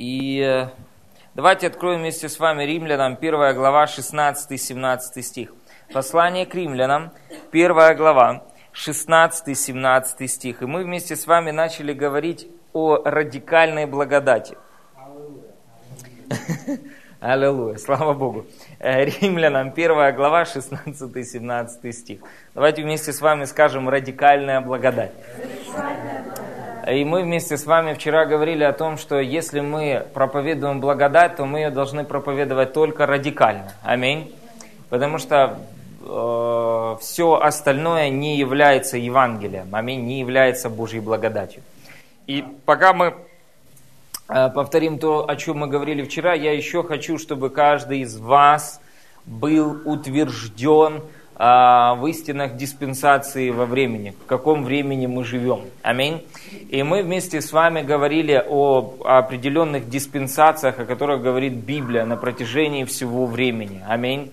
И э, давайте откроем вместе с вами Римлянам, 1 глава, 16-17 стих. Послание к Римлянам, 1 глава, 16-17 стих. И мы вместе с вами начали говорить о радикальной благодати. Аллилуйя, слава Богу. Э, Римлянам, 1 глава, 16-17 стих. Давайте вместе с вами скажем «радикальная благодать». И мы вместе с вами вчера говорили о том, что если мы проповедуем благодать, то мы ее должны проповедовать только радикально. Аминь. Потому что э, все остальное не является Евангелием. Аминь. Не является Божьей благодатью. И пока мы э, повторим то, о чем мы говорили вчера, я еще хочу, чтобы каждый из вас был утвержден в истинах диспенсации во времени, в каком времени мы живем. Аминь. И мы вместе с вами говорили о определенных диспенсациях, о которых говорит Библия на протяжении всего времени. Аминь.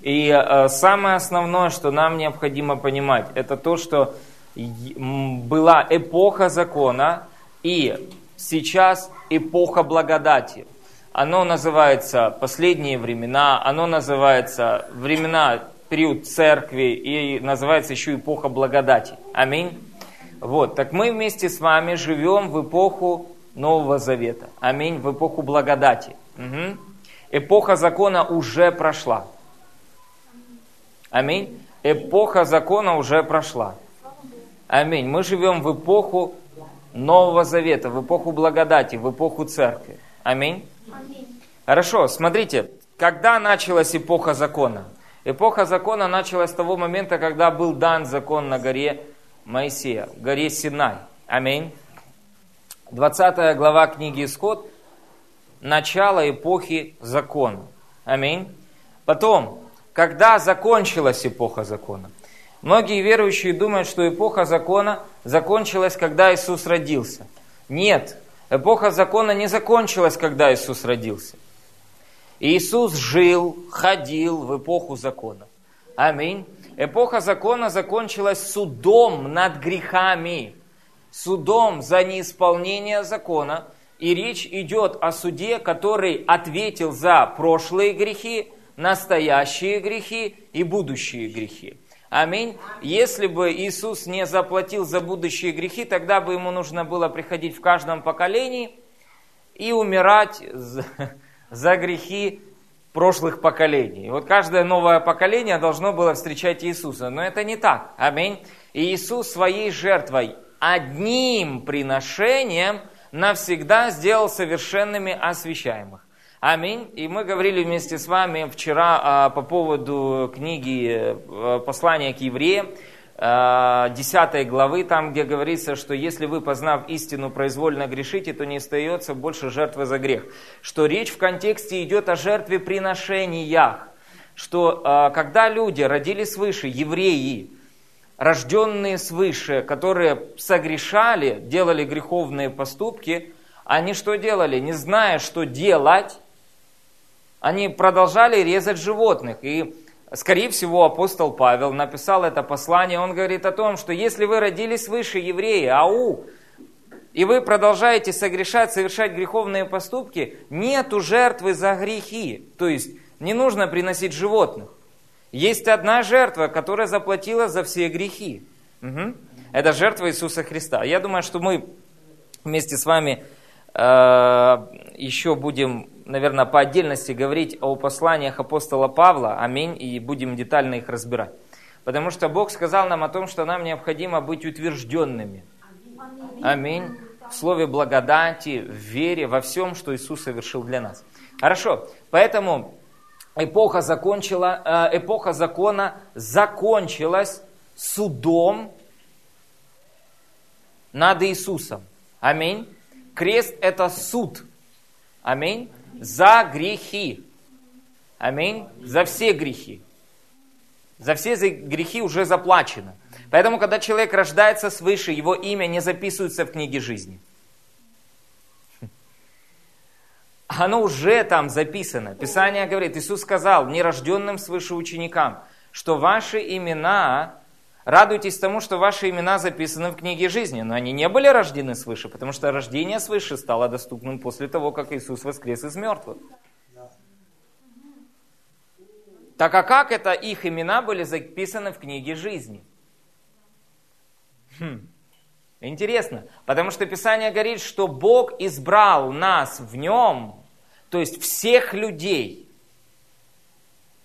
И а, самое основное, что нам необходимо понимать, это то, что была эпоха закона и сейчас эпоха благодати. Оно называется последние времена, оно называется времена период церкви и называется еще эпоха благодати. Аминь. Вот, так мы вместе с вами живем в эпоху Нового Завета. Аминь, в эпоху благодати. Угу. Эпоха закона уже прошла. Аминь. Эпоха закона уже прошла. Аминь. Мы живем в эпоху Нового Завета, в эпоху благодати, в эпоху церкви. Аминь. Аминь. Хорошо, смотрите, когда началась эпоха закона? Эпоха закона началась с того момента, когда был дан закон на горе Моисея, горе Синай. Аминь. 20 глава книги Исход – начало эпохи закона. Аминь. Потом, когда закончилась эпоха закона? Многие верующие думают, что эпоха закона закончилась, когда Иисус родился. Нет, эпоха закона не закончилась, когда Иисус родился. Иисус жил, ходил в эпоху закона. Аминь. Эпоха закона закончилась судом над грехами, судом за неисполнение закона. И речь идет о суде, который ответил за прошлые грехи, настоящие грехи и будущие грехи. Аминь. Если бы Иисус не заплатил за будущие грехи, тогда бы ему нужно было приходить в каждом поколении и умирать за грехи прошлых поколений. И вот каждое новое поколение должно было встречать Иисуса. Но это не так. Аминь. И Иисус своей жертвой, одним приношением навсегда сделал совершенными освящаемых. Аминь. И мы говорили вместе с вами вчера а, по поводу книги э, послания к евреям, 10 э, главы, там, где говорится, что если вы, познав истину, произвольно грешите, то не остается больше жертвы за грех. Что речь в контексте идет о жертве приношениях. Что э, когда люди родились свыше, евреи, рожденные свыше, которые согрешали, делали греховные поступки, они что делали? Не зная, что делать, они продолжали резать животных. И Скорее всего, апостол Павел написал это послание. Он говорит о том, что если вы родились выше евреи, ау, и вы продолжаете согрешать, совершать греховные поступки, нету жертвы за грехи. То есть не нужно приносить животных. Есть одна жертва, которая заплатила за все грехи. Угу. Это жертва Иисуса Христа. Я думаю, что мы вместе с вами э, еще будем наверное, по отдельности говорить о посланиях апостола Павла, аминь, и будем детально их разбирать. Потому что Бог сказал нам о том, что нам необходимо быть утвержденными. Аминь. В слове благодати, в вере, во всем, что Иисус совершил для нас. Хорошо, поэтому эпоха, закончила, э, эпоха закона закончилась судом над Иисусом. Аминь. Крест – это суд. Аминь за грехи. Аминь. За все грехи. За все грехи уже заплачено. Поэтому, когда человек рождается свыше, его имя не записывается в книге жизни. Оно уже там записано. Писание говорит, Иисус сказал нерожденным свыше ученикам, что ваши имена Радуйтесь тому, что ваши имена записаны в книге жизни, но они не были рождены свыше, потому что рождение свыше стало доступным после того, как Иисус воскрес из мертвых. Так а как это их имена были записаны в книге жизни? Хм. Интересно, потому что Писание говорит, что Бог избрал нас в нем, то есть всех людей,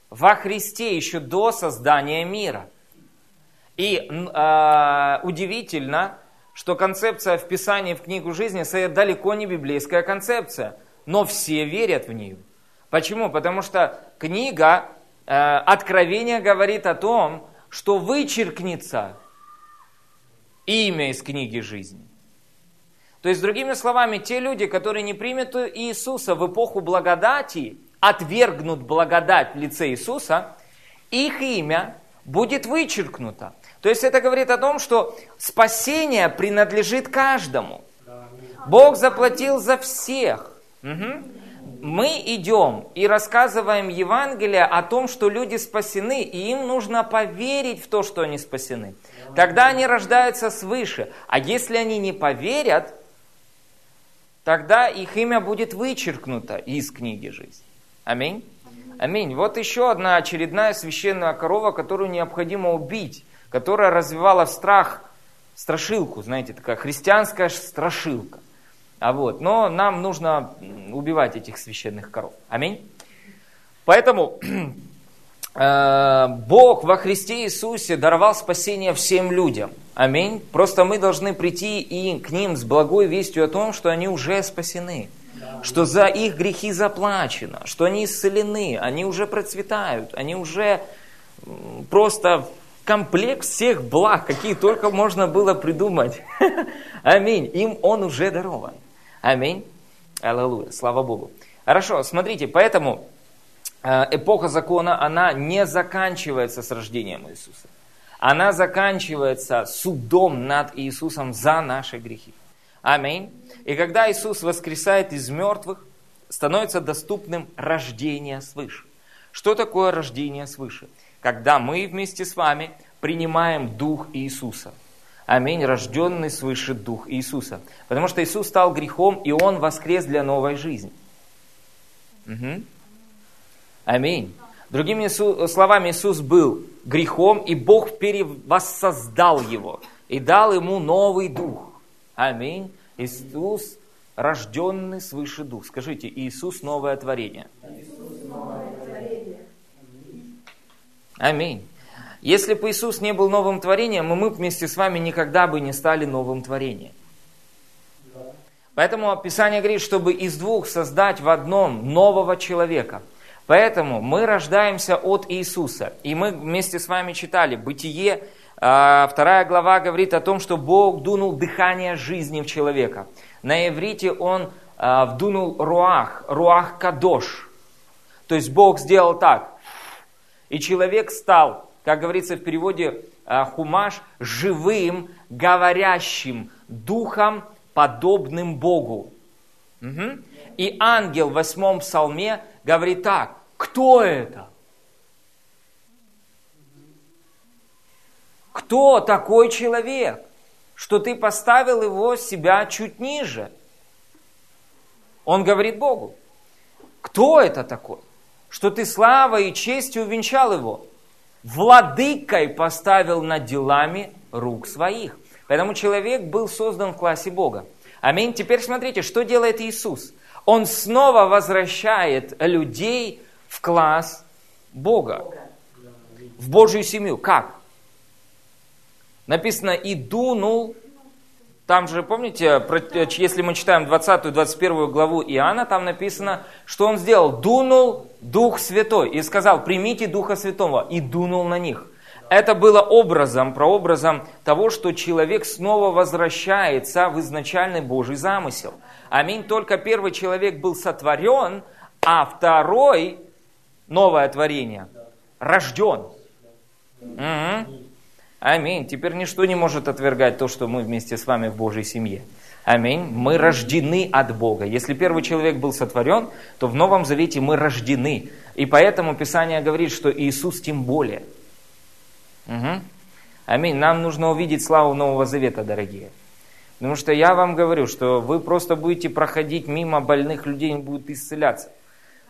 во Христе еще до создания мира. И э, удивительно, что концепция вписания в книгу жизни далеко не библейская концепция, но все верят в нее. Почему? Потому что книга э, Откровения говорит о том, что вычеркнется имя из книги жизни. То есть, другими словами, те люди, которые не примут Иисуса в эпоху благодати, отвергнут благодать в лице Иисуса, их имя будет вычеркнуто. То есть это говорит о том, что спасение принадлежит каждому. Бог заплатил за всех. Угу. Мы идем и рассказываем Евангелие о том, что люди спасены, и им нужно поверить в то, что они спасены. Тогда они рождаются свыше. А если они не поверят, тогда их имя будет вычеркнуто из книги жизни. Аминь. Аминь. Вот еще одна очередная священная корова, которую необходимо убить, которая развивала страх, страшилку, знаете, такая христианская страшилка. А вот, но нам нужно убивать этих священных коров. Аминь. Поэтому э, Бог во Христе Иисусе даровал спасение всем людям. Аминь. Просто мы должны прийти и к ним с благой вестью о том, что они уже спасены что за их грехи заплачено, что они исцелены, они уже процветают, они уже просто комплект всех благ, какие только можно было придумать. Аминь. Им он уже дарован. Аминь. Аллилуйя. Слава Богу. Хорошо, смотрите, поэтому э, эпоха закона, она не заканчивается с рождением Иисуса. Она заканчивается судом над Иисусом за наши грехи. Аминь. И когда Иисус воскресает из мертвых, становится доступным рождение свыше. Что такое рождение свыше? Когда мы вместе с вами принимаем Дух Иисуса. Аминь, рожденный свыше Дух Иисуса. Потому что Иисус стал грехом, и Он воскрес для новой жизни. Угу. Аминь. Другими словами, Иисус был грехом, и Бог перевоссоздал его и дал ему новый дух. Аминь. Иисус рожденный свыше дух. Скажите, Иисус новое творение. Аминь. Если бы Иисус не был новым творением, мы вместе с вами никогда бы не стали новым творением. Поэтому Писание говорит, чтобы из двух создать в одном нового человека. Поэтому мы рождаемся от Иисуса. И мы вместе с вами читали Бытие а, вторая глава говорит о том, что Бог дунул дыхание жизни в человека. На иврите он а, вдунул руах, руах кадош. То есть Бог сделал так. И человек стал, как говорится в переводе а, хумаш, живым, говорящим духом, подобным Богу. Угу. И ангел в восьмом псалме говорит так, кто это? Кто такой человек, что ты поставил его себя чуть ниже? Он говорит Богу. Кто это такой, что ты славой и честью увенчал его? Владыкой поставил над делами рук своих. Поэтому человек был создан в классе Бога. Аминь. Теперь смотрите, что делает Иисус. Он снова возвращает людей в класс Бога, в Божью семью. Как? Написано «и дунул». Там же, помните, если мы читаем 20-21 главу Иоанна, там написано, что он сделал? Дунул Дух Святой и сказал, примите Духа Святого, и дунул на них. Это было образом, прообразом того, что человек снова возвращается в изначальный Божий замысел. Аминь. Только первый человек был сотворен, а второй, новое творение, рожден. Угу. Аминь. Теперь ничто не может отвергать то, что мы вместе с вами в Божьей семье. Аминь. Мы рождены от Бога. Если первый человек был сотворен, то в Новом Завете мы рождены. И поэтому Писание говорит, что Иисус тем более. Угу. Аминь. Нам нужно увидеть славу Нового Завета, дорогие. Потому что я вам говорю, что вы просто будете проходить мимо больных людей, они будут исцеляться.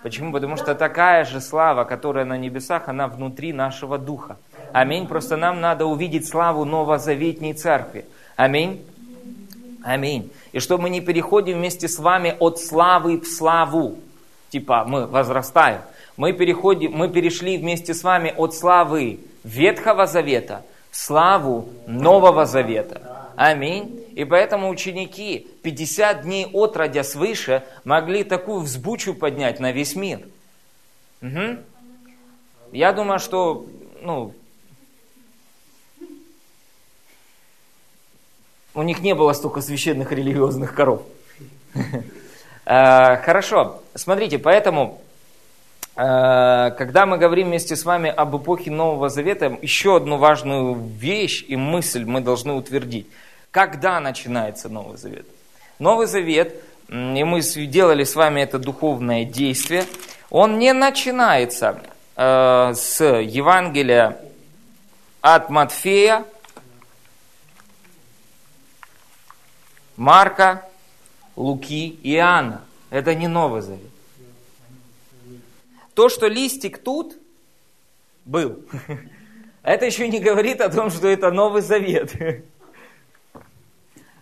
Почему? Потому что такая же слава, которая на небесах, она внутри нашего духа. Аминь. Просто нам надо увидеть славу новозаветней церкви. Аминь. Аминь. И что мы не переходим вместе с вами от славы в славу. Типа мы возрастаем. Мы, переходим, мы перешли вместе с вами от славы Ветхого Завета в славу Нового Завета. Аминь. И поэтому ученики 50 дней от родя свыше могли такую взбучу поднять на весь мир. Угу. Я думаю, что ну, у них не было столько священных религиозных коров. Э, хорошо, смотрите, поэтому, э, когда мы говорим вместе с вами об эпохе Нового Завета, еще одну важную вещь и мысль мы должны утвердить. Когда начинается Новый Завет? Новый Завет, и мы делали с вами это духовное действие, он не начинается э, с Евангелия от Матфея, Марка, Луки и Иоанна. Это не Новый Завет. То, что листик тут был, это еще не говорит о том, что это Новый Завет.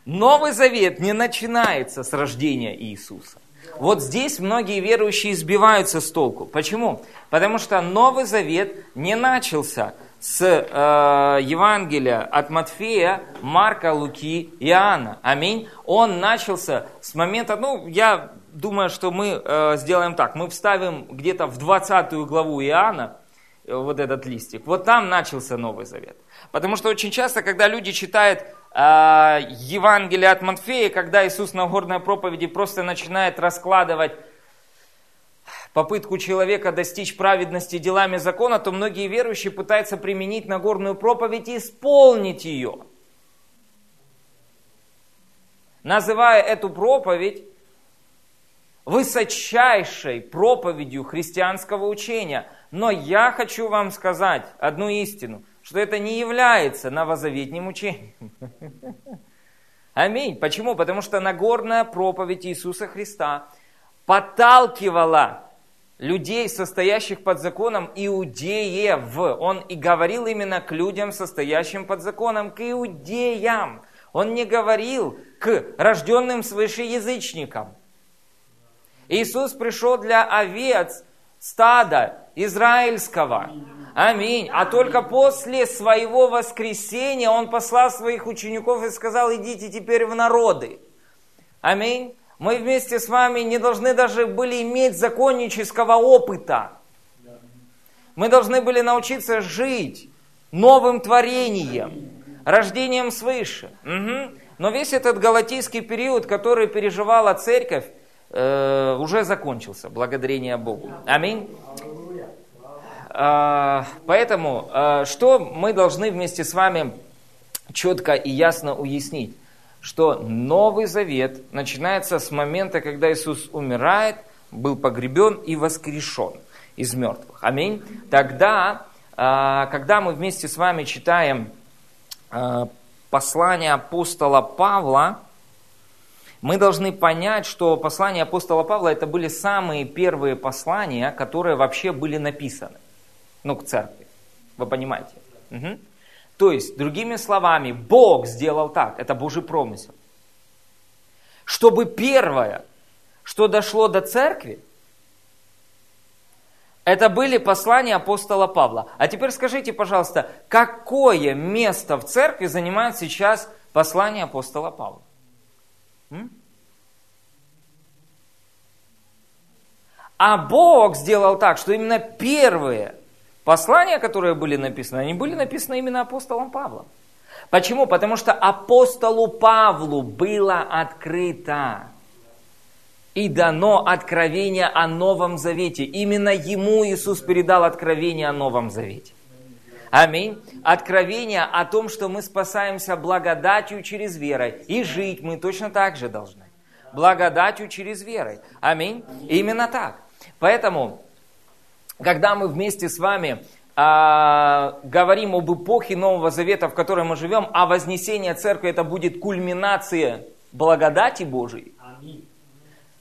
Новый Завет не начинается с рождения Иисуса. Вот здесь многие верующие сбиваются с толку. Почему? Потому что Новый Завет не начался с э, Евангелия от Матфея, Марка, Луки, Иоанна. Аминь. Он начался с момента, ну, я думаю, что мы э, сделаем так. Мы вставим где-то в 20 главу Иоанна э, вот этот листик. Вот там начался Новый Завет. Потому что очень часто, когда люди читают э, Евангелие от Матфея, когда Иисус на горной проповеди просто начинает раскладывать попытку человека достичь праведности делами закона, то многие верующие пытаются применить Нагорную проповедь и исполнить ее. Называя эту проповедь высочайшей проповедью христианского учения. Но я хочу вам сказать одну истину – что это не является новозаветним учением. Аминь. Почему? Потому что Нагорная проповедь Иисуса Христа подталкивала людей, состоящих под законом, иудеев. Он и говорил именно к людям, состоящим под законом, к иудеям. Он не говорил к рожденным свыше язычникам. Иисус пришел для овец стада израильского. Аминь. А только после своего воскресения он послал своих учеников и сказал, идите теперь в народы. Аминь. Мы вместе с вами не должны даже были иметь законнического опыта. Мы должны были научиться жить новым творением, рождением свыше. Угу. Но весь этот галатийский период, который переживала церковь, э, уже закончился, благодарение Богу. Аминь. А, поэтому, а, что мы должны вместе с вами четко и ясно уяснить? Что Новый Завет начинается с момента, когда Иисус умирает, был погребен и воскрешен из мертвых. Аминь. Тогда, а, когда мы вместе с вами читаем послание апостола Павла, мы должны понять, что послания апостола Павла это были самые первые послания, которые вообще были написаны ну, к церкви. Вы понимаете? Угу. То есть, другими словами, Бог сделал так, это Божий промысел. Чтобы первое, что дошло до церкви, это были послания апостола Павла. А теперь скажите, пожалуйста, какое место в церкви занимает сейчас послание апостола Павла? М? А Бог сделал так, что именно первые Послания, которые были написаны, они были написаны именно апостолом Павлом. Почему? Потому что апостолу Павлу было открыто и дано откровение о Новом Завете. Именно ему Иисус передал откровение о Новом Завете. Аминь. Откровение о том, что мы спасаемся благодатью через верой. И жить мы точно так же должны. Благодатью через верой. Аминь. Именно так. Поэтому когда мы вместе с вами а, говорим об эпохе Нового Завета, в которой мы живем, а вознесение церкви это будет кульминация благодати Божией. Аминь.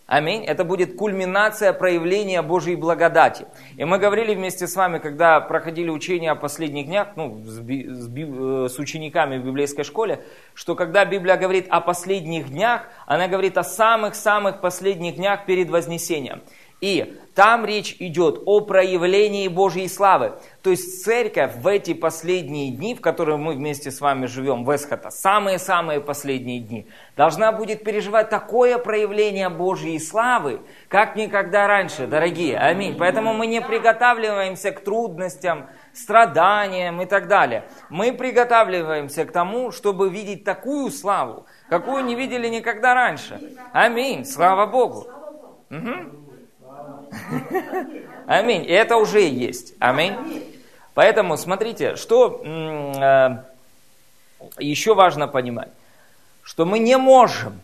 Аминь. Это будет кульминация проявления Божьей благодати. И мы говорили вместе с вами, когда проходили учения о последних днях, ну, с, би, с, би, э, с учениками в библейской школе, что когда Библия говорит о последних днях, она говорит о самых-самых последних днях перед Вознесением. И там речь идет о проявлении Божьей славы. То есть церковь в эти последние дни, в которые мы вместе с вами живем, в Эсхата, самые-самые последние дни, должна будет переживать такое проявление Божьей славы, как никогда раньше, дорогие. Аминь. Поэтому мы не приготавливаемся к трудностям, страданиям и так далее. Мы приготавливаемся к тому, чтобы видеть такую славу, какую не видели никогда раньше. Аминь. Слава Богу. Угу. Аминь. И это уже есть. Аминь. Поэтому смотрите, что э, еще важно понимать, что мы не можем,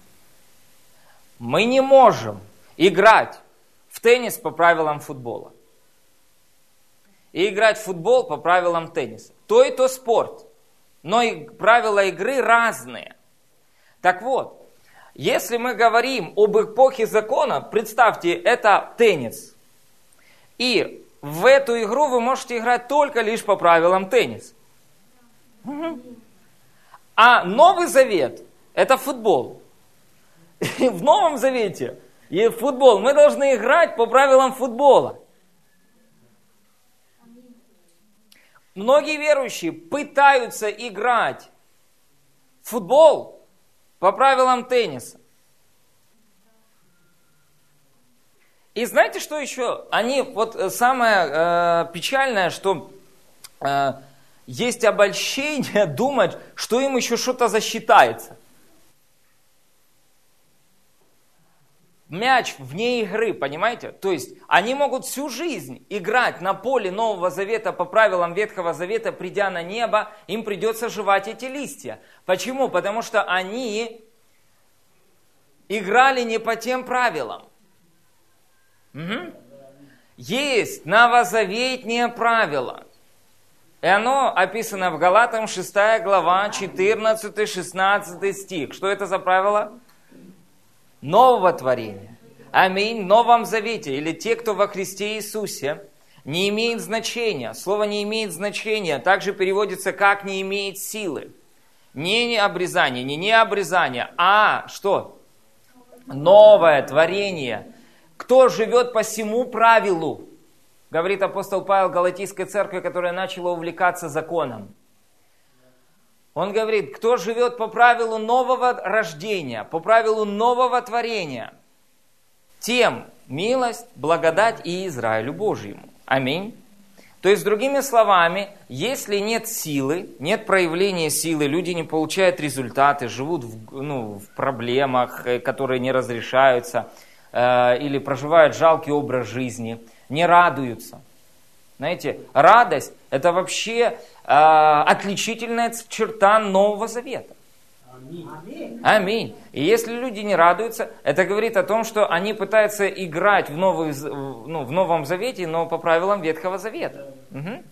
мы не можем играть в теннис по правилам футбола. И играть в футбол по правилам тенниса. То и то спорт. Но и правила игры разные. Так вот, если мы говорим об эпохе закона, представьте, это теннис. И в эту игру вы можете играть только лишь по правилам теннис. А Новый Завет – это футбол. И в Новом Завете и футбол мы должны играть по правилам футбола. Многие верующие пытаются играть в футбол по правилам тенниса. И знаете, что еще? Они, вот э, самое э, печальное, что э, есть обольщение думать, что им еще что-то засчитается. Мяч вне игры, понимаете? То есть они могут всю жизнь играть на поле Нового Завета по правилам Ветхого Завета, придя на небо, им придется жевать эти листья. Почему? Потому что они играли не по тем правилам. Угу. Есть новозаветнее правило. И оно описано в Галатам 6 глава, 14-16 стих. Что это за правило? Нового творения. Аминь. В Новом Завете. Или те, кто во Христе Иисусе, не имеет значения. Слово не имеет значения. Также переводится как не имеет силы. Не, не обрезание, не не обрезание, а что? новое творение. Кто живет по всему правилу? Говорит апостол Павел Галатийской церкви, которая начала увлекаться законом. Он говорит, кто живет по правилу нового рождения, по правилу нового творения, тем милость, благодать и Израилю Божьему. Аминь. То есть, другими словами, если нет силы, нет проявления силы, люди не получают результаты, живут в, ну, в проблемах, э, которые не разрешаются, э, или проживают жалкий образ жизни, не радуются. Знаете, радость – это вообще э, отличительная черта Нового Завета. Аминь. Аминь. И если люди не радуются, это говорит о том, что они пытаются играть в, новый, ну, в Новом Завете, но по правилам Ветхого Завета. Угу.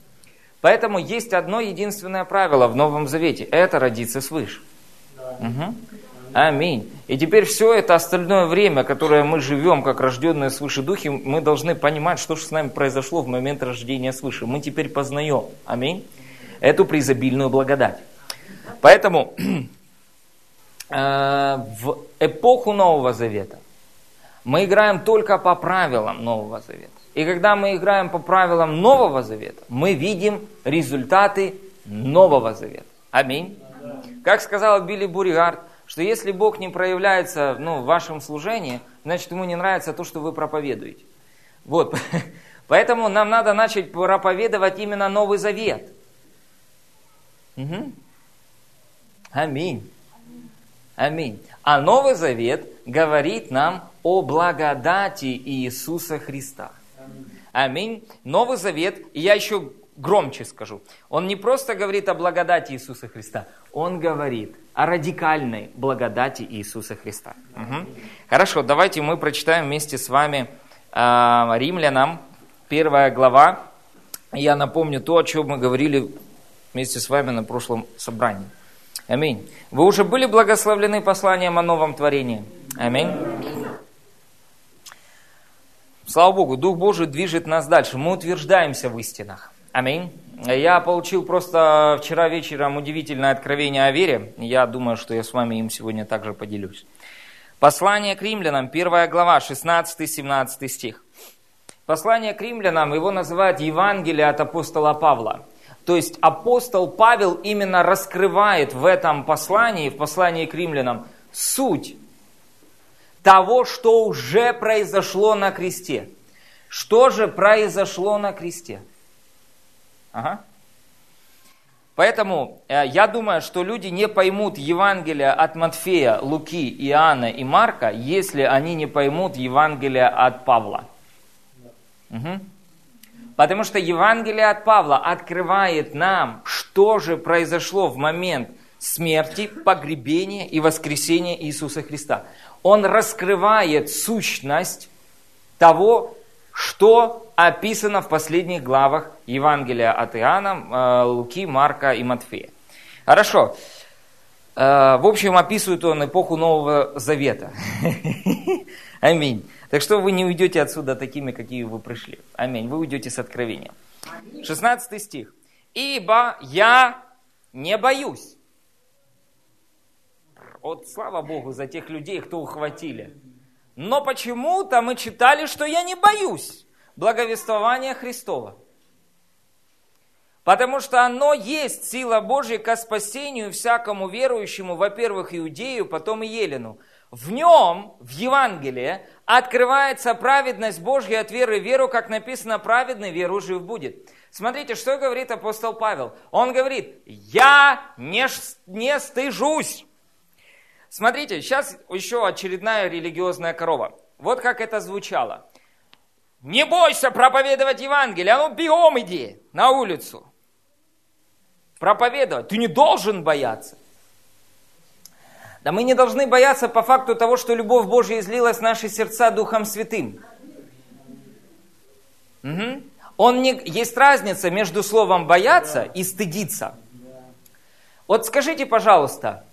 Поэтому есть одно единственное правило в Новом Завете – это родиться свыше. Угу. Аминь. И теперь все это остальное время, которое мы живем, как рожденные свыше духи, мы должны понимать, что же с нами произошло в момент рождения свыше. Мы теперь познаем, аминь, эту преизобильную благодать. Поэтому Э, в эпоху Нового Завета мы играем только по правилам Нового Завета. И когда мы играем по правилам Нового Завета, мы видим результаты Нового Завета. Аминь. Как сказал Билли Буригард, что если Бог не проявляется ну, в вашем служении, значит ему не нравится то, что вы проповедуете. Вот. Поэтому нам надо начать проповедовать именно Новый Завет. Угу. Аминь. Аминь. А Новый Завет говорит нам о благодати Иисуса Христа. Аминь. Новый Завет, и я еще громче скажу, он не просто говорит о благодати Иисуса Христа, он говорит о радикальной благодати Иисуса Христа. Угу. Хорошо, давайте мы прочитаем вместе с вами э, Римлянам, первая глава, я напомню то, о чем мы говорили вместе с вами на прошлом собрании. Аминь. Вы уже были благословлены посланием о новом творении? Аминь. Слава Богу, Дух Божий движет нас дальше. Мы утверждаемся в истинах. Аминь. Я получил просто вчера вечером удивительное откровение о вере. Я думаю, что я с вами им сегодня также поделюсь. Послание к римлянам, первая глава, 16-17 стих. Послание к римлянам, его называют Евангелие от апостола Павла. То есть апостол Павел именно раскрывает в этом послании, в послании к римлянам, суть того, что уже произошло на кресте. Что же произошло на кресте? Ага. Поэтому э, я думаю, что люди не поймут Евангелие от Матфея, Луки, Иоанна и Марка, если они не поймут Евангелие от Павла. Угу. Потому что Евангелие от Павла открывает нам, что же произошло в момент смерти, погребения и воскресения Иисуса Христа. Он раскрывает сущность того, что описано в последних главах Евангелия от Иоанна, э, Луки, Марка и Матфея. Хорошо. Э, в общем, описывает он эпоху Нового Завета. Аминь. Так что вы не уйдете отсюда такими, какие вы пришли. Аминь. Вы уйдете с откровением. 16 стих. Ибо я не боюсь. Вот слава Богу за тех людей, кто ухватили. Но почему-то мы читали, что я не боюсь благовествования Христова. Потому что оно есть сила Божья ко спасению всякому верующему, во-первых, иудею, потом и елену. В нем, в Евангелии, открывается праведность Божья от веры в веру, как написано, праведный веру жив будет. Смотрите, что говорит апостол Павел. Он говорит, я не, не стыжусь. Смотрите, сейчас еще очередная религиозная корова. Вот как это звучало. Не бойся проповедовать Евангелие, а ну бегом иди на улицу. Проповедовать. Ты не должен бояться. Да мы не должны бояться по факту того, что любовь Божья излилась в наши сердца Духом Святым. Угу. Он не... Есть разница между словом бояться и стыдиться. Вот скажите, пожалуйста,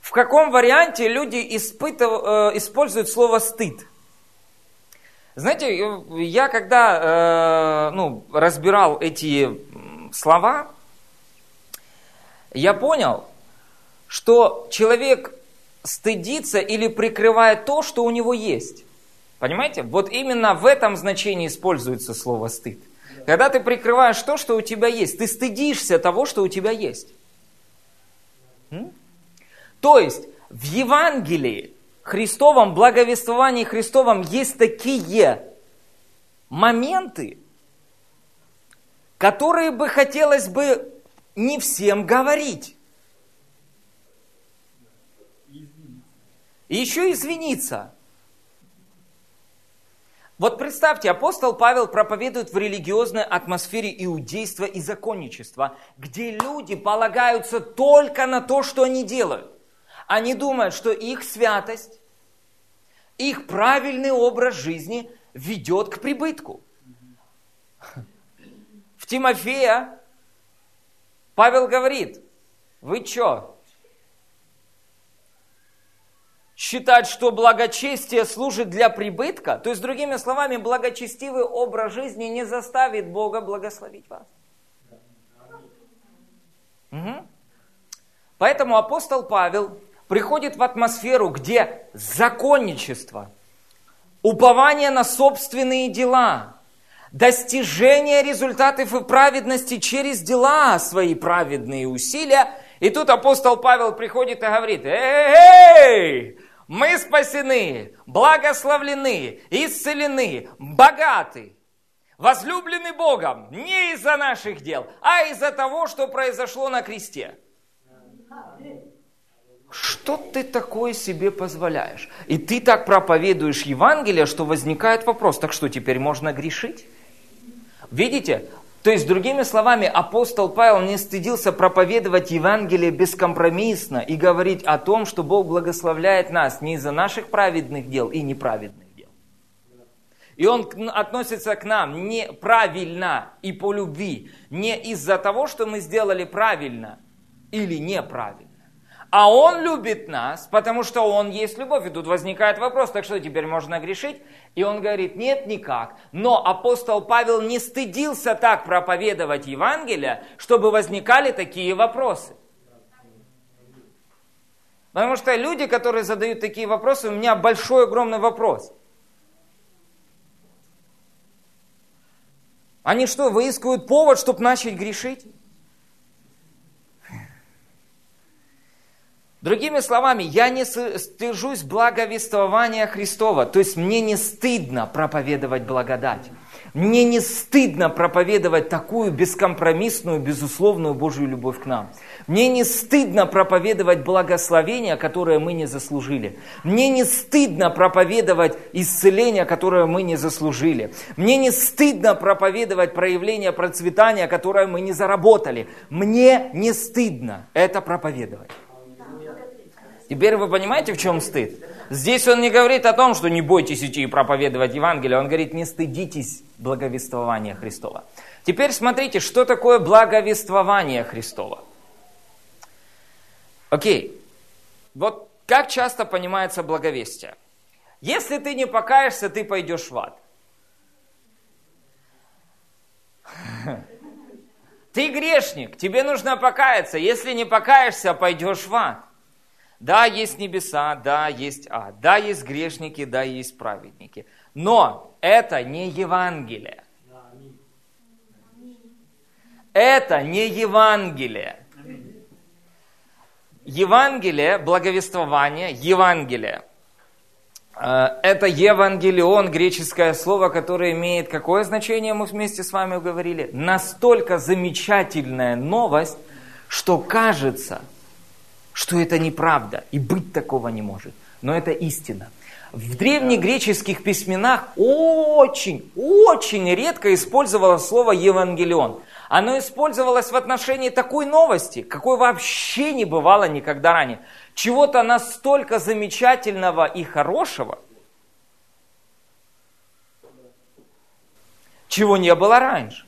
в каком варианте люди испытыв... Э, используют слово стыд? Знаете, я когда э, ну, разбирал эти слова, я понял, что человек стыдится или прикрывает то, что у него есть. Понимаете? Вот именно в этом значении используется слово стыд. Когда ты прикрываешь то, что у тебя есть, ты стыдишься того, что у тебя есть. То есть в Евангелии Христовом, благовествовании Христовом есть такие моменты, которые бы хотелось бы не всем говорить. И еще извиниться. Вот представьте, апостол Павел проповедует в религиозной атмосфере иудейства и законничества, где люди полагаются только на то, что они делают. Они думают, что их святость, их правильный образ жизни ведет к прибытку. В Тимофея Павел говорит, вы что, считать, что благочестие служит для прибытка, то есть, другими словами, благочестивый образ жизни не заставит Бога благословить вас. Угу. Поэтому апостол Павел приходит в атмосферу, где законничество, упование на собственные дела, достижение результатов и праведности через дела свои праведные усилия. И тут апостол Павел приходит и говорит, эй, эй, мы спасены, благословлены, исцелены, богаты, возлюблены Богом не из-за наших дел, а из-за того, что произошло на кресте. Что ты такое себе позволяешь? И ты так проповедуешь Евангелие, что возникает вопрос, так что теперь можно грешить? Видите, то есть, другими словами, апостол Павел не стыдился проповедовать Евангелие бескомпромиссно и говорить о том, что Бог благословляет нас не из-за наших праведных дел и неправедных дел. И он относится к нам неправильно и по любви. Не из-за того, что мы сделали правильно или неправильно. А он любит нас, потому что он есть любовь. И тут возникает вопрос, так что теперь можно грешить? И он говорит, нет, никак. Но апостол Павел не стыдился так проповедовать Евангелие, чтобы возникали такие вопросы. Потому что люди, которые задают такие вопросы, у меня большой, огромный вопрос. Они что, выискивают повод, чтобы начать грешить? Другими словами, я не стыжусь благовествования Христова, то есть мне не стыдно проповедовать благодать. Мне не стыдно проповедовать такую бескомпромиссную, безусловную Божью любовь к нам. Мне не стыдно проповедовать благословение, которое мы не заслужили. Мне не стыдно проповедовать исцеление, которое мы не заслужили. Мне не стыдно проповедовать проявление процветания, которое мы не заработали. Мне не стыдно это проповедовать. Теперь вы понимаете, в чем стыд? Здесь он не говорит о том, что не бойтесь идти и проповедовать Евангелие, он говорит, не стыдитесь благовествования Христова. Теперь смотрите, что такое благовествование Христова. Окей, вот как часто понимается благовестие? Если ты не покаешься, ты пойдешь в ад. Ты грешник, тебе нужно покаяться. Если не покаешься, пойдешь в ад. Да, есть небеса, да, есть ад, да, есть грешники, да, есть праведники. Но это не Евангелие. Это не Евангелие. Евангелие, благовествование, Евангелие. Э, это Евангелион, греческое слово, которое имеет какое значение, мы вместе с вами говорили? Настолько замечательная новость, что кажется – что это неправда, и быть такого не может. Но это истина. В древнегреческих письменах очень, очень редко использовалось слово «евангелион». Оно использовалось в отношении такой новости, какой вообще не бывало никогда ранее. Чего-то настолько замечательного и хорошего, чего не было раньше.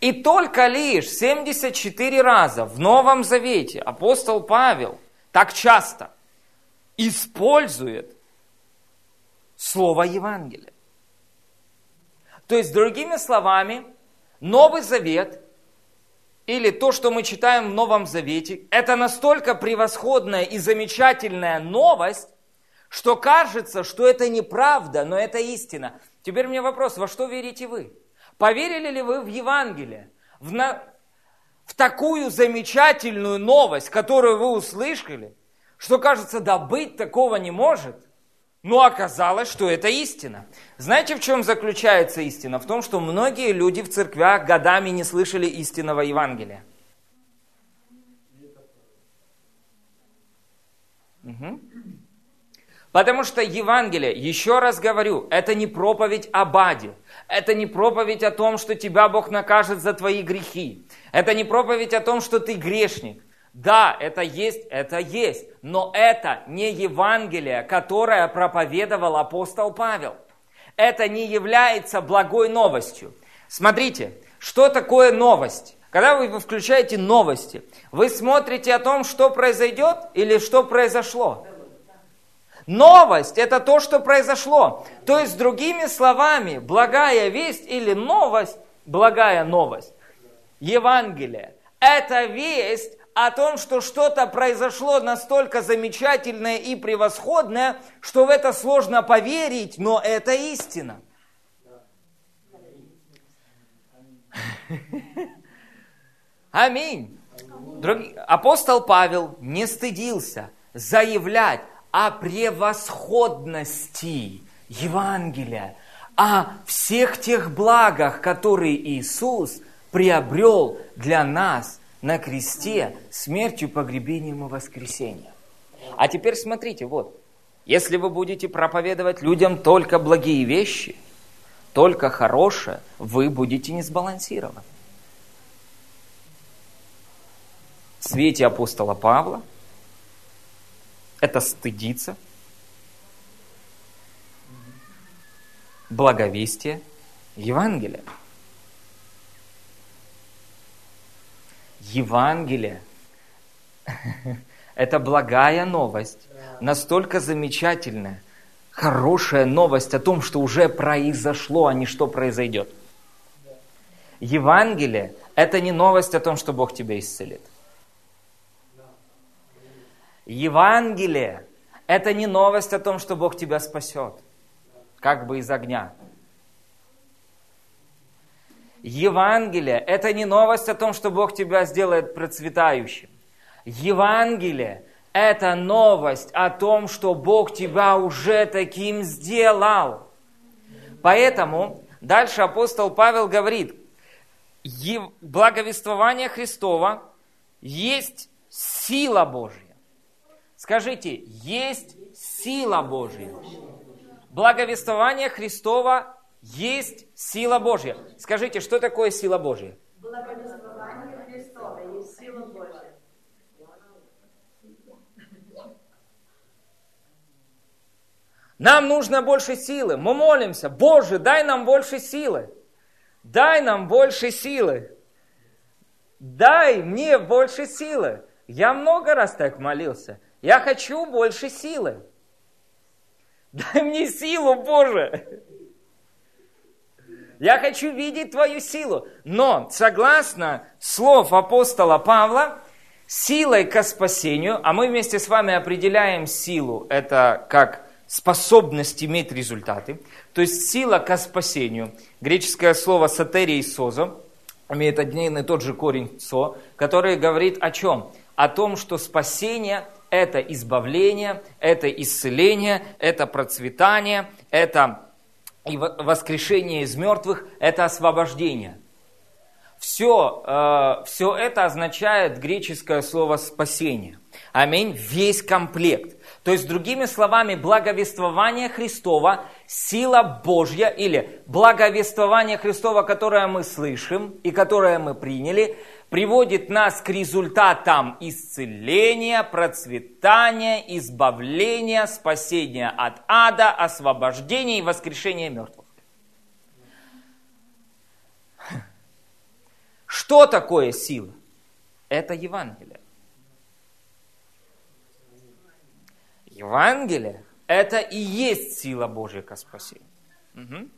И только лишь 74 раза в Новом Завете апостол Павел так часто использует слово Евангелие. То есть, другими словами, Новый Завет или то, что мы читаем в Новом Завете, это настолько превосходная и замечательная новость, что кажется, что это неправда, но это истина. Теперь мне вопрос, во что верите вы? Поверили ли вы в Евангелие? В, на... в такую замечательную новость, которую вы услышали, что кажется, да такого не может. Но оказалось, что это истина. Знаете, в чем заключается истина? В том, что многие люди в церквях годами не слышали истинного Евангелия. Угу. Потому что Евангелие, еще раз говорю, это не проповедь о Баде. Это не проповедь о том, что тебя Бог накажет за твои грехи. Это не проповедь о том, что ты грешник. Да, это есть, это есть. Но это не Евангелие, которое проповедовал апостол Павел. Это не является благой новостью. Смотрите, что такое новость? Когда вы включаете новости, вы смотрите о том, что произойдет или что произошло. Новость – это то, что произошло. То есть, другими словами, благая весть или новость, благая новость, Евангелие – это весть о том, что что-то произошло настолько замечательное и превосходное, что в это сложно поверить, но это истина. Аминь. Апостол Павел не стыдился заявлять о превосходности Евангелия, о всех тех благах, которые Иисус приобрел для нас на кресте смертью, погребением и воскресением. А теперь смотрите, вот, если вы будете проповедовать людям только благие вещи, только хорошее, вы будете не сбалансированы. В свете апостола Павла – это стыдиться. благовестие Евангелия. Евангелие – это благая новость, настолько замечательная, хорошая новость о том, что уже произошло, а не что произойдет. Евангелие – это не новость о том, что Бог тебя исцелит. Евангелие – это не новость о том, что Бог тебя спасет, как бы из огня. Евангелие – это не новость о том, что Бог тебя сделает процветающим. Евангелие – это новость о том, что Бог тебя уже таким сделал. Поэтому дальше апостол Павел говорит, благовествование Христова есть сила Божья. Скажите, есть сила Божья. Благовествование Христова есть сила Божья. Скажите, что такое сила Божья? Благовествование Христова есть сила Божья. Нам нужно больше силы. Мы молимся, Боже, дай нам больше силы. Дай нам больше силы. Дай мне больше силы. Я много раз так молился. Я хочу больше силы. Дай мне силу, Боже. Я хочу видеть Твою силу. Но, согласно слов апостола Павла, силой к спасению, а мы вместе с вами определяем силу, это как способность иметь результаты, то есть сила к спасению, греческое слово сатерия и созо, имеет один и тот же корень со, который говорит о чем? О том, что спасение – это избавление, это исцеление, это процветание, это воскрешение из мертвых – это освобождение. Все, э, все это означает греческое слово «спасение». Аминь. Весь комплект. То есть, другими словами, благовествование Христова, сила Божья или благовествование Христова, которое мы слышим и которое мы приняли, приводит нас к результатам исцеления, процветания, избавления, спасения от ада, освобождения и воскрешения мертвых. Что такое сила? Это Евангелие. Евангелие – это и есть сила Божья к спасению. Угу.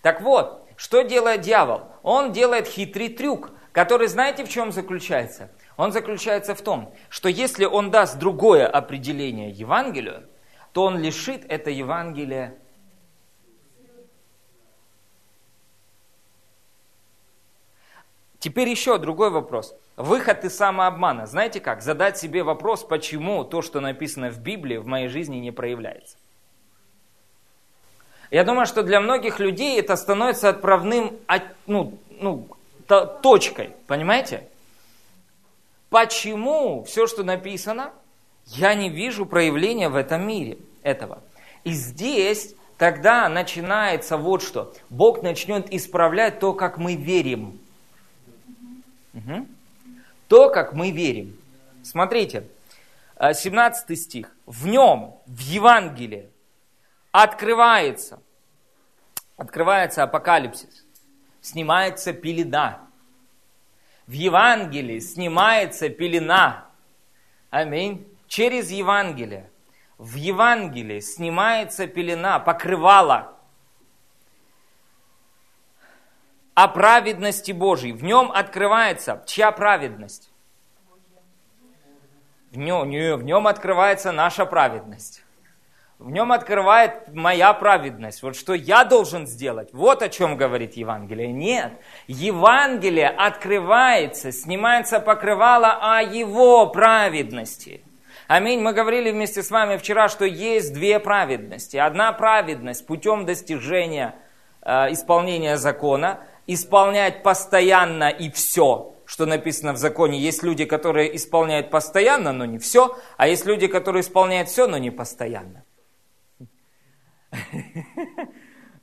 Так вот, что делает дьявол? Он делает хитрый трюк – который, знаете, в чем заключается? Он заключается в том, что если он даст другое определение Евангелию, то он лишит это Евангелие Теперь еще другой вопрос. Выход из самообмана. Знаете как? Задать себе вопрос, почему то, что написано в Библии, в моей жизни не проявляется. Я думаю, что для многих людей это становится отправным ну, ну, точкой, понимаете? Почему все, что написано, я не вижу проявления в этом мире этого? И здесь тогда начинается вот что. Бог начнет исправлять то, как мы верим. Угу. То, как мы верим. Смотрите, 17 э, стих. В нем, в Евангелии, открывается, открывается апокалипсис снимается пелена. В Евангелии снимается пелена. Аминь. Через Евангелие. В Евангелии снимается пелена, покрывало о праведности Божьей. В нем открывается чья праведность? В нем, в нем открывается наша праведность в нем открывает моя праведность. Вот что я должен сделать. Вот о чем говорит Евангелие. Нет. Евангелие открывается, снимается покрывало о его праведности. Аминь. Мы говорили вместе с вами вчера, что есть две праведности. Одна праведность путем достижения э, исполнения закона, исполнять постоянно и все, что написано в законе. Есть люди, которые исполняют постоянно, но не все, а есть люди, которые исполняют все, но не постоянно.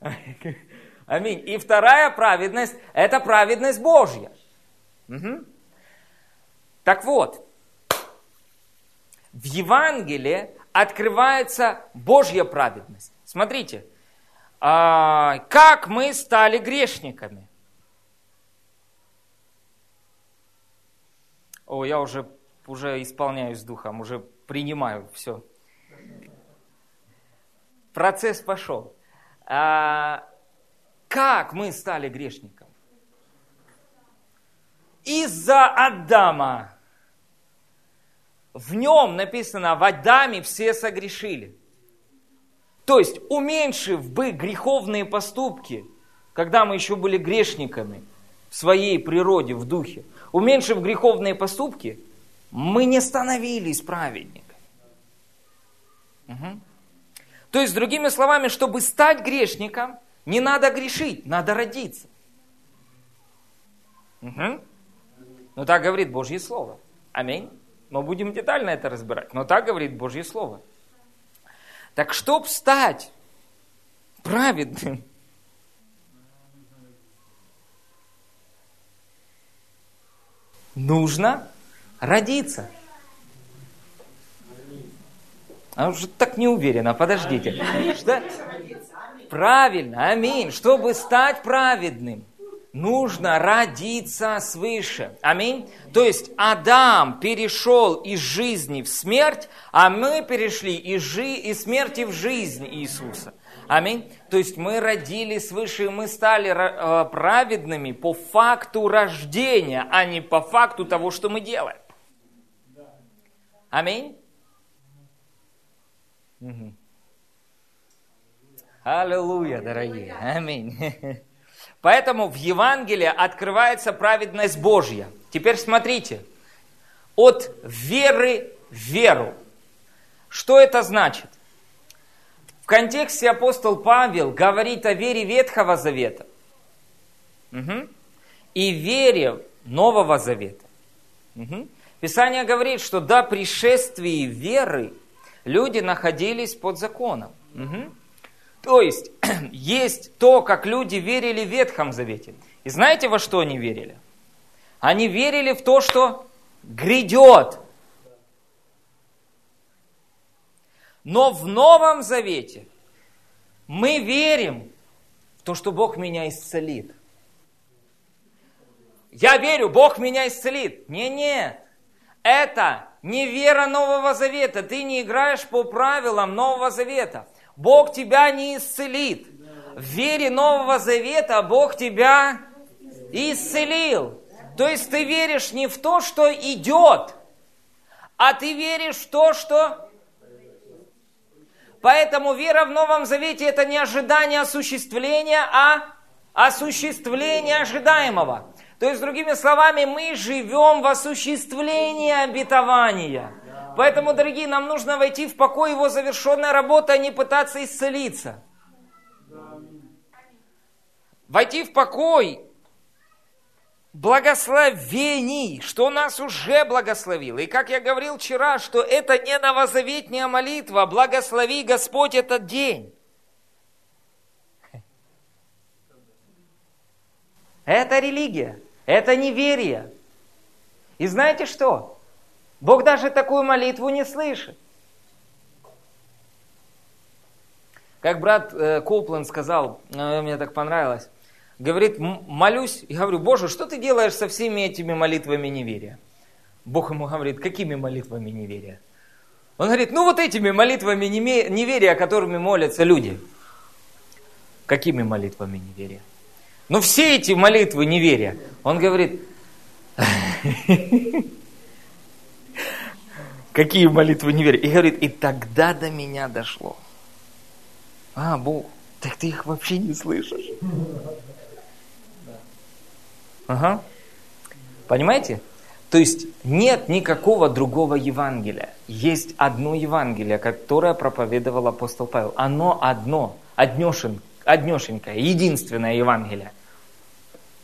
Аминь. И вторая праведность – это праведность Божья. Угу. Так вот, в Евангелии открывается Божья праведность. Смотрите, А, как мы стали грешниками? О, я уже, уже исполняюсь духом, уже принимаю все. Процесс пошел. А, как мы стали грешником? Из-за Адама. В нем написано, в Адаме все согрешили. То есть, уменьшив бы греховные поступки, когда мы еще были грешниками в своей природе, в духе, уменьшив греховные поступки, мы не становились праведниками. Угу. То есть, другими словами, чтобы стать грешником, не надо грешить, надо родиться. Угу. Ну так говорит Божье Слово. Аминь. Мы будем детально это разбирать. Но так говорит Божье Слово. Так чтоб стать праведным, нужно родиться. А уже так не уверена, подождите. Что? Правильно, аминь. Чтобы стать праведным, нужно родиться свыше. Аминь. То есть Адам перешел из жизни в смерть, а мы перешли из, жи- из смерти в жизнь Иисуса. Аминь. То есть мы родились свыше, мы стали э, праведными по факту рождения, а не по факту того, что мы делаем. Аминь. Аллилуйя, дорогие. Аминь. Поэтому в Евангелии открывается праведность Божья. Теперь смотрите. От веры в веру. Что это значит? В контексте апостол Павел говорит о вере Ветхого Завета угу. и вере Нового Завета. Угу. Писание говорит, что до пришествия веры люди находились под законом. Угу. То есть, есть то, как люди верили в Ветхом Завете. И знаете, во что они верили? Они верили в то, что грядет. Но в Новом Завете мы верим в то, что Бог меня исцелит. Я верю, Бог меня исцелит. Не, нет. Это не вера Нового Завета. Ты не играешь по правилам Нового Завета. Бог тебя не исцелит. В вере Нового Завета Бог тебя исцелил. То есть ты веришь не в то, что идет, а ты веришь в то, что... Поэтому вера в Новом Завете это не ожидание осуществления, а осуществление ожидаемого. То есть, другими словами, мы живем в осуществлении обетования. Поэтому, дорогие, нам нужно войти в покой его завершенной работы, а не пытаться исцелиться. Войти в покой благословений, что нас уже благословил. И как я говорил вчера, что это не новозаветняя молитва, благослови Господь этот день. Это религия, это неверие. И знаете что? Бог даже такую молитву не слышит. Как брат э, сказал, э, мне так понравилось, говорит, молюсь, и говорю, Боже, что ты делаешь со всеми этими молитвами неверия? Бог ему говорит, какими молитвами неверия? Он говорит, ну вот этими молитвами неверия, которыми молятся люди. Какими молитвами неверия? Ну все эти молитвы неверия. Он говорит, Какие молитвы не верят? И говорит, и тогда до меня дошло. А, Бог, так ты их вообще не слышишь. Ага. Понимаете? То есть нет никакого другого Евангелия. Есть одно Евангелие, которое проповедовал апостол Павел. Оно одно, однешен, однешенькое, единственное Евангелие.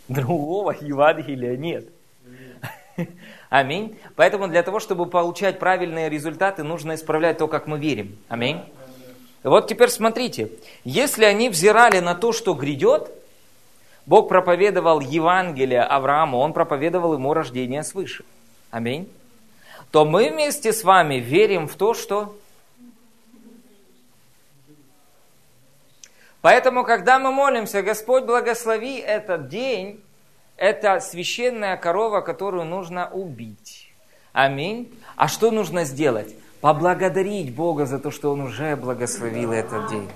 Другого Евангелия нет. Аминь. Поэтому для того, чтобы получать правильные результаты, нужно исправлять то, как мы верим. Аминь. Вот теперь смотрите, если они взирали на то, что грядет, Бог проповедовал Евангелие Аврааму, Он проповедовал ему рождение свыше. Аминь. То мы вместе с вами верим в то, что Поэтому, когда мы молимся, Господь, благослови этот день, это священная корова, которую нужно убить. Аминь. А что нужно сделать? Поблагодарить Бога за то, что Он уже благословил этот день.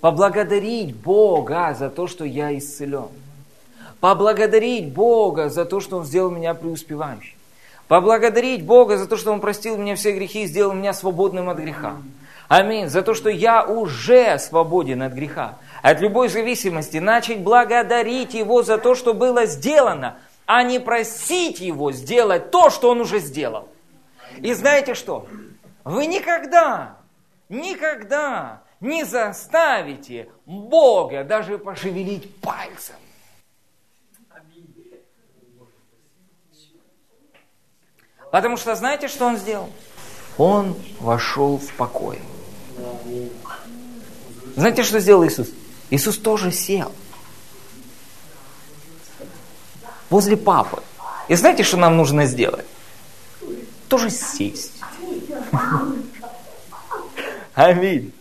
Поблагодарить Бога за то, что я исцелен. Поблагодарить Бога за то, что Он сделал меня преуспевающим. Поблагодарить Бога за то, что Он простил мне все грехи и сделал меня свободным от греха. Аминь. За то, что я уже свободен от греха, от любой зависимости. Начать благодарить Его за то, что было сделано, а не просить Его сделать то, что Он уже сделал. И знаете что? Вы никогда, никогда не заставите Бога даже пошевелить пальцем. Потому что знаете, что он сделал? Он вошел в покой. Знаете, что сделал Иисус? Иисус тоже сел. Возле папы. И знаете, что нам нужно сделать? Тоже сесть. Аминь.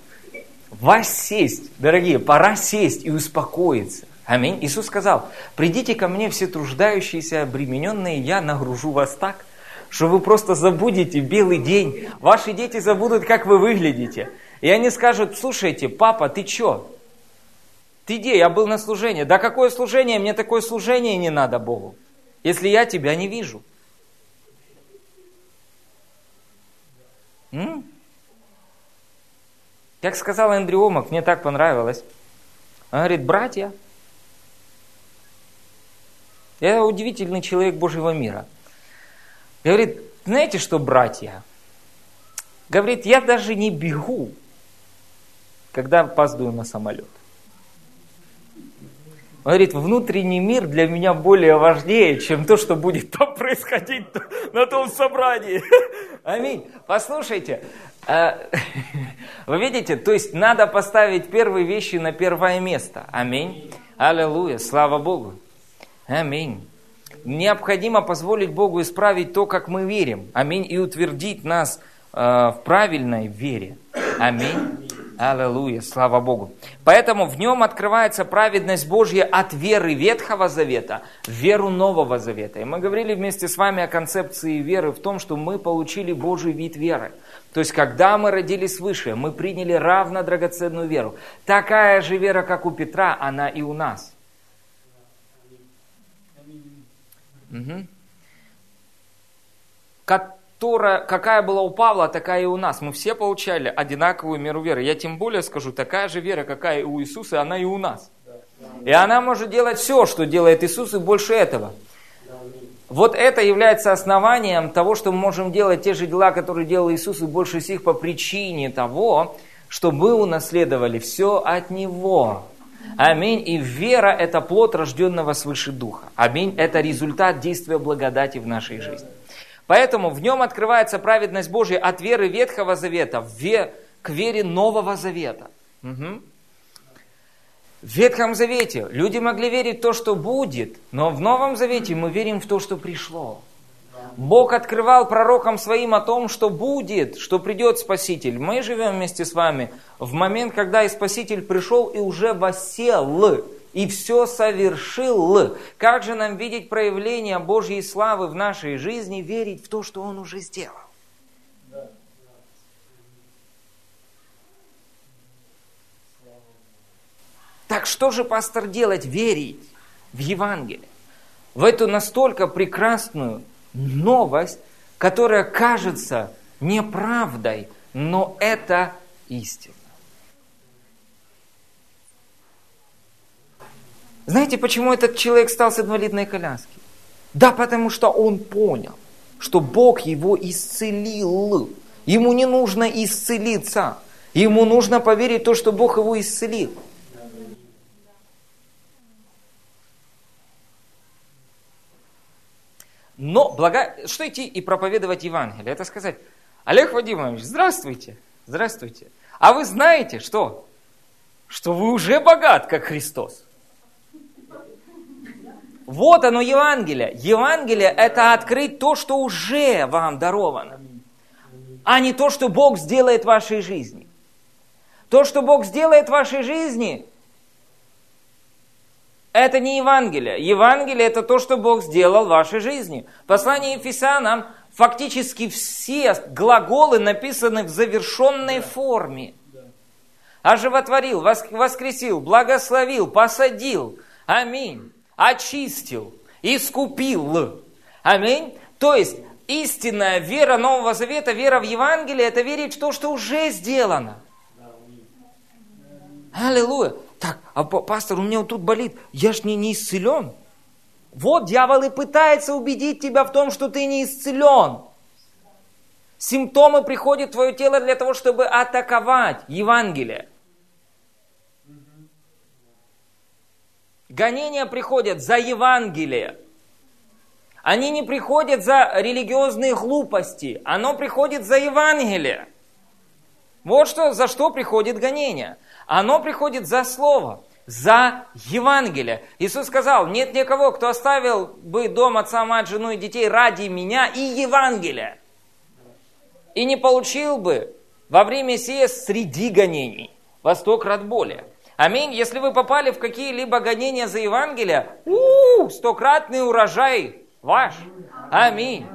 Вас сесть, дорогие, пора сесть и успокоиться. Аминь. Иисус сказал, придите ко мне все труждающиеся, обремененные, я нагружу вас так, что вы просто забудете белый день. Ваши дети забудут, как вы выглядите. И они скажут, слушайте, папа, ты чё? Ты где? Я был на служении. Да какое служение? Мне такое служение не надо Богу, если я тебя не вижу. М? Как сказал Эндрю Омак, мне так понравилось. Он говорит, братья, я удивительный человек Божьего мира – Говорит, знаете что, братья? Говорит, я даже не бегу, когда опаздываю на самолет. Он говорит, внутренний мир для меня более важнее, чем то, что будет там происходить на том собрании. Аминь. Послушайте, э, вы видите, то есть надо поставить первые вещи на первое место. Аминь. Аллилуйя. Слава Богу. Аминь необходимо позволить Богу исправить то, как мы верим. Аминь. И утвердить нас э, в правильной вере. Аминь. Аллилуйя, слава Богу. Поэтому в нем открывается праведность Божья от веры Ветхого Завета в веру Нового Завета. И мы говорили вместе с вами о концепции веры в том, что мы получили Божий вид веры. То есть, когда мы родились свыше, мы приняли равно драгоценную веру. Такая же вера, как у Петра, она и у нас. Угу. Которая, какая была у Павла, такая и у нас. Мы все получали одинаковую меру веры. Я тем более скажу, такая же вера, какая и у Иисуса, она и у нас. И она может делать все, что делает Иисус, и больше этого. Вот это является основанием того, что мы можем делать те же дела, которые делал Иисус, и больше всех по причине того, что мы унаследовали все от Него. Аминь. И вера – это плод рожденного свыше Духа. Аминь. Это результат действия благодати в нашей жизни. Поэтому в нем открывается праведность Божья от веры Ветхого Завета к вере Нового Завета. Угу. В Ветхом Завете люди могли верить в то, что будет, но в Новом Завете мы верим в то, что пришло. Бог открывал пророкам своим о том, что будет, что придет Спаситель. Мы живем вместе с вами в момент, когда и Спаситель пришел и уже восел, и все совершил. Как же нам видеть проявление Божьей славы в нашей жизни, верить в то, что Он уже сделал? Так что же, пастор, делать? Верить в Евангелие. В эту настолько прекрасную новость, которая кажется неправдой, но это истина. Знаете, почему этот человек стал с инвалидной коляски? Да, потому что он понял, что Бог его исцелил. Ему не нужно исцелиться. Ему нужно поверить в то, что Бог его исцелил. Но благо... что идти и проповедовать Евангелие? Это сказать, Олег Вадимович, здравствуйте, здравствуйте. А вы знаете, что? Что вы уже богат, как Христос. Вот оно Евангелие. Евангелие – это открыть то, что уже вам даровано, а не то, что Бог сделает в вашей жизни. То, что Бог сделает в вашей жизни, это не Евангелие. Евангелие – это то, что Бог сделал в вашей жизни. Послание Ефесянам фактически все глаголы написаны в завершенной форме. Оживотворил, воскресил, благословил, посадил. Аминь. Очистил, искупил. Аминь. То есть истинная вера Нового Завета, вера в Евангелие, это верить в то, что уже сделано. Аллилуйя. Так, а пастор, у меня вот тут болит, я ж не, не исцелен. Вот дьявол и пытается убедить тебя в том, что ты не исцелен. Симптомы приходят в твое тело для того, чтобы атаковать Евангелие. Гонения приходят за Евангелие. Они не приходят за религиозные глупости. Оно приходит за Евангелие. Вот что, за что приходит гонение. Оно приходит за Слово за Евангелие. Иисус сказал, нет никого, кто оставил бы дом отца, мать, жену и детей ради меня и Евангелия. И не получил бы во время сия среди гонений во сто крат более. Аминь. Если вы попали в какие-либо гонения за Евангелие, у стократный урожай ваш. Аминь.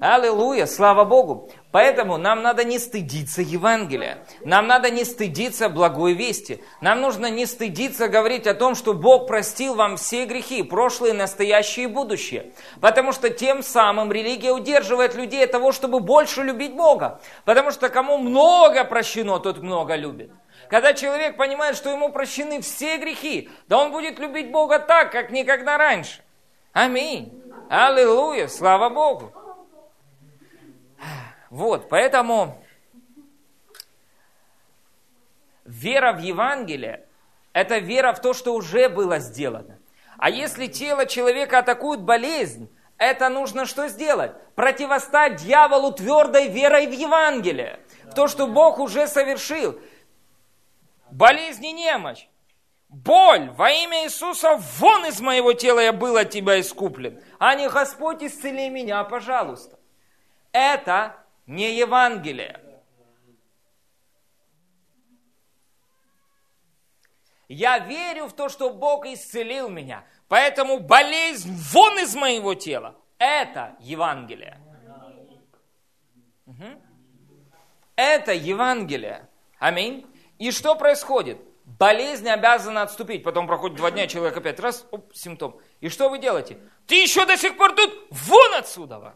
Аллилуйя, слава Богу. Поэтому нам надо не стыдиться Евангелия. Нам надо не стыдиться благой вести. Нам нужно не стыдиться говорить о том, что Бог простил вам все грехи, прошлые, настоящие и будущие. Потому что тем самым религия удерживает людей от того, чтобы больше любить Бога. Потому что кому много прощено, тот много любит. Когда человек понимает, что ему прощены все грехи, да он будет любить Бога так, как никогда раньше. Аминь. Аллилуйя, слава Богу. Вот, поэтому вера в Евангелие – это вера в то, что уже было сделано. А если тело человека атакует болезнь, это нужно что сделать? Противостать дьяволу твердой верой в Евангелие, в то, что Бог уже совершил. Болезнь и немощь. Боль во имя Иисуса, вон из моего тела я был от тебя искуплен. А не Господь, исцели меня, пожалуйста. Это не Евангелие. Я верю в то, что Бог исцелил меня, поэтому болезнь вон из моего тела. Это Евангелие. Угу. Это Евангелие. Аминь. И что происходит? Болезнь обязана отступить. Потом проходит два дня, человек опять раз, оп, симптом. И что вы делаете? Ты еще до сих пор тут, вон отсюда!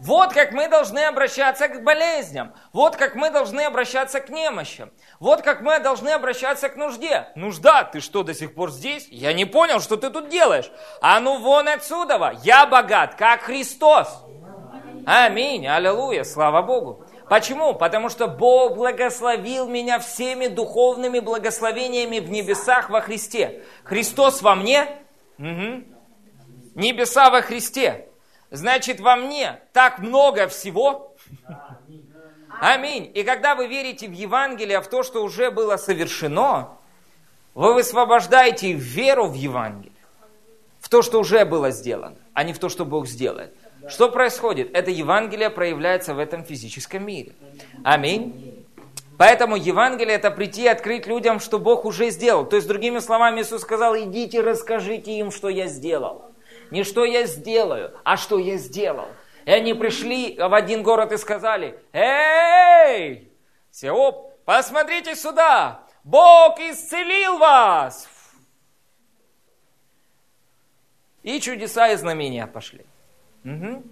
Вот как мы должны обращаться к болезням. Вот как мы должны обращаться к немощам. Вот как мы должны обращаться к нужде. Нужда, ты что, до сих пор здесь? Я не понял, что ты тут делаешь. А ну вон отсюда. Я богат, как Христос. Аминь, аллилуйя, слава Богу. Почему? Потому что Бог благословил меня всеми духовными благословениями в небесах во Христе. Христос во мне, угу. небеса во Христе. Значит, во мне так много всего. Аминь. И когда вы верите в Евангелие, в то, что уже было совершено, вы высвобождаете веру в Евангелие, в то, что уже было сделано, а не в то, что Бог сделает. Что происходит? Это Евангелие проявляется в этом физическом мире. Аминь. Поэтому Евангелие это прийти и открыть людям, что Бог уже сделал. То есть, другими словами, Иисус сказал, идите, расскажите им, что я сделал. Не что я сделаю, а что я сделал. И они пришли в один город и сказали, «Эй, все, посмотрите сюда, Бог исцелил вас!» И чудеса и знамения пошли. Угу.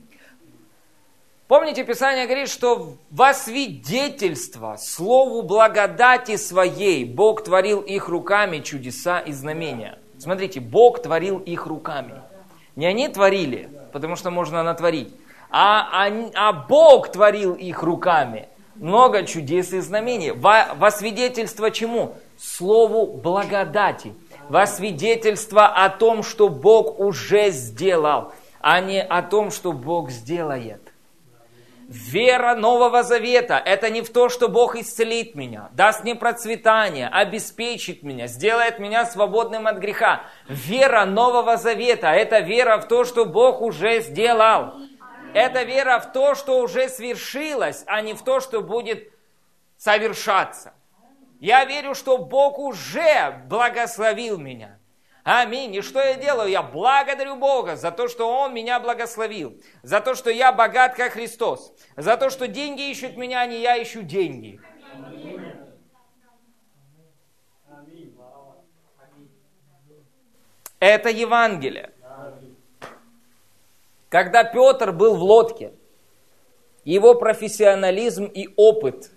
Помните, Писание говорит, что во свидетельство Слову благодати своей Бог творил их руками чудеса и знамения. Смотрите, Бог творил их руками. Не они творили, потому что можно натворить, а, они, а Бог творил их руками. Много чудес и знамений. Во, во свидетельство чему? Слову благодати. Во свидетельство о том, что Бог уже сделал, а не о том, что Бог сделает. Вера Нового Завета – это не в то, что Бог исцелит меня, даст мне процветание, обеспечит меня, сделает меня свободным от греха. Вера Нового Завета – это вера в то, что Бог уже сделал. Это вера в то, что уже свершилось, а не в то, что будет совершаться. Я верю, что Бог уже благословил меня. Аминь. И что я делаю? Я благодарю Бога за то, что Он меня благословил, за то, что я богат, как Христос, за то, что деньги ищут меня, а не я ищу деньги. Это Евангелие. Когда Петр был в лодке, его профессионализм и опыт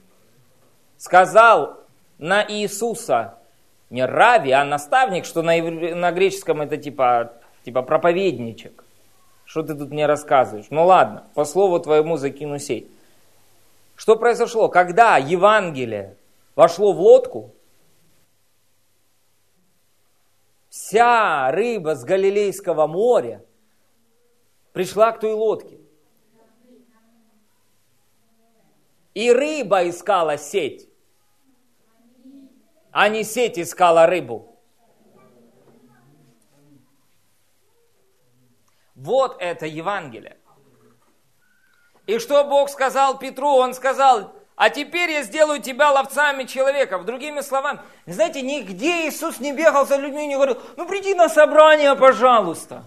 сказал на Иисуса, не рави, а наставник, что на, на греческом это типа, типа проповедничек. Что ты тут мне рассказываешь? Ну ладно, по слову твоему закину сеть. Что произошло? Когда Евангелие вошло в лодку, вся рыба с Галилейского моря пришла к той лодке. И рыба искала сеть, а не сеть искала рыбу. Вот это Евангелие. И что Бог сказал Петру? Он сказал, а теперь я сделаю тебя ловцами человеков. Другими словами, знаете, нигде Иисус не бегал за людьми и не говорил, ну приди на собрание, пожалуйста.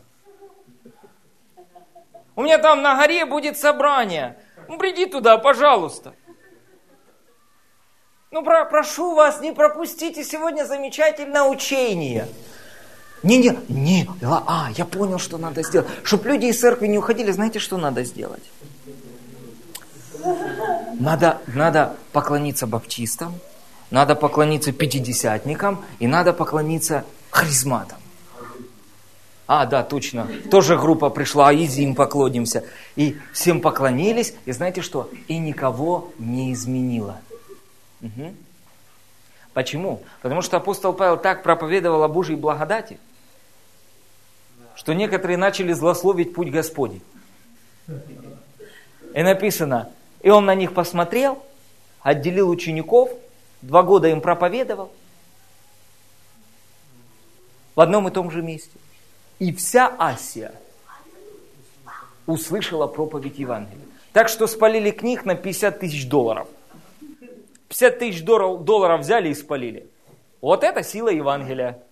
У меня там на горе будет собрание. Ну, приди туда, пожалуйста. Ну, про, прошу вас, не пропустите сегодня замечательное учение. Не, не, не, а, я понял, что надо сделать. Чтобы люди из церкви не уходили, знаете, что надо сделать? Надо, надо поклониться баптистам, надо поклониться пятидесятникам и надо поклониться харизматам. А, да, точно. Тоже группа пришла, а изи им поклонимся. И всем поклонились, и знаете что? И никого не изменило. Угу. Почему? Потому что апостол Павел так проповедовал о Божьей благодати, что некоторые начали злословить путь Господень. И написано, и он на них посмотрел, отделил учеников, два года им проповедовал в одном и том же месте. И вся Асия услышала проповедь Евангелия. Так что спалили книг на 50 тысяч долларов. 50 тысяч долларов взяли и спалили. Вот это сила Евангелия.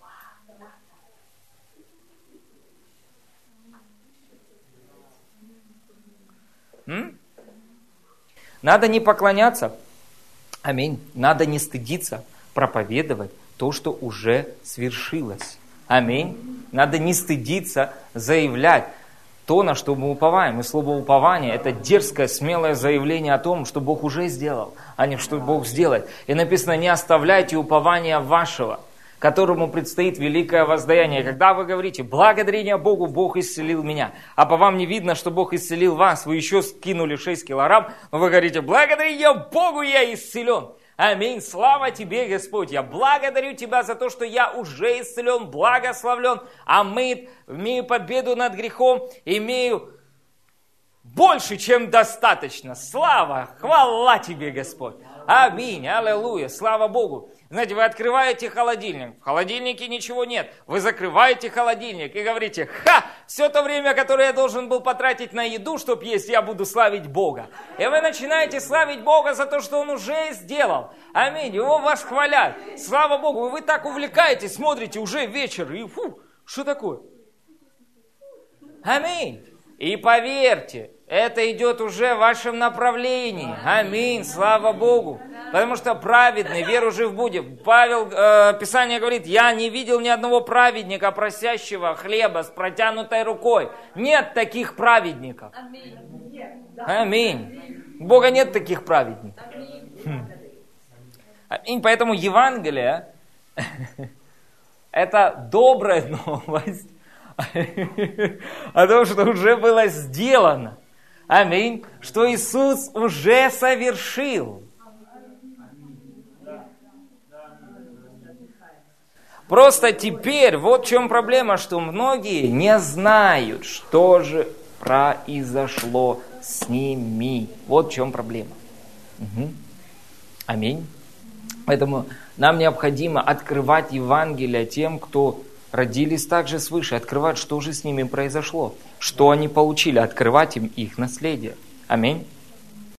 М? Надо не поклоняться, аминь, надо не стыдиться проповедовать то, что уже свершилось. Аминь. Надо не стыдиться заявлять то, на что мы уповаем. И слово упование – это дерзкое, смелое заявление о том, что Бог уже сделал, а не что Бог сделает. И написано, не оставляйте упования вашего, которому предстоит великое воздаяние. Когда вы говорите, благодарение Богу, Бог исцелил меня, а по вам не видно, что Бог исцелил вас, вы еще скинули 6 килограмм, но вы говорите, благодарение Богу, я исцелен. Аминь. Слава Тебе, Господь. Я благодарю Тебя за то, что я уже исцелен, благословлен, омыт, имею победу над грехом, имею больше, чем достаточно. Слава, хвала Тебе, Господь. Аминь, аллилуйя, слава Богу. Знаете, вы открываете холодильник, в холодильнике ничего нет. Вы закрываете холодильник и говорите, ха, все то время, которое я должен был потратить на еду, чтобы есть, я буду славить Бога. И вы начинаете славить Бога за то, что Он уже сделал. Аминь, Его восхвалять. Слава Богу, и вы так увлекаетесь, смотрите, уже вечер, и фу, что такое? Аминь. И поверьте, это идет уже в вашем направлении. Аминь, слава Богу. Потому что праведный, веру жив будет. Павел, э, Писание говорит, я не видел ни одного праведника, просящего хлеба с протянутой рукой. Нет таких праведников. Аминь. У Бога нет таких праведников. Аминь. Поэтому Евангелие – это добрая новость о том, что уже было сделано. Аминь. Что Иисус уже совершил. Просто теперь, вот в чем проблема, что многие не знают, что же произошло с ними. Вот в чем проблема. Угу. Аминь. Поэтому нам необходимо открывать Евангелие тем, кто родились также свыше, открывать, что же с ними произошло, что они получили, открывать им их наследие. Аминь.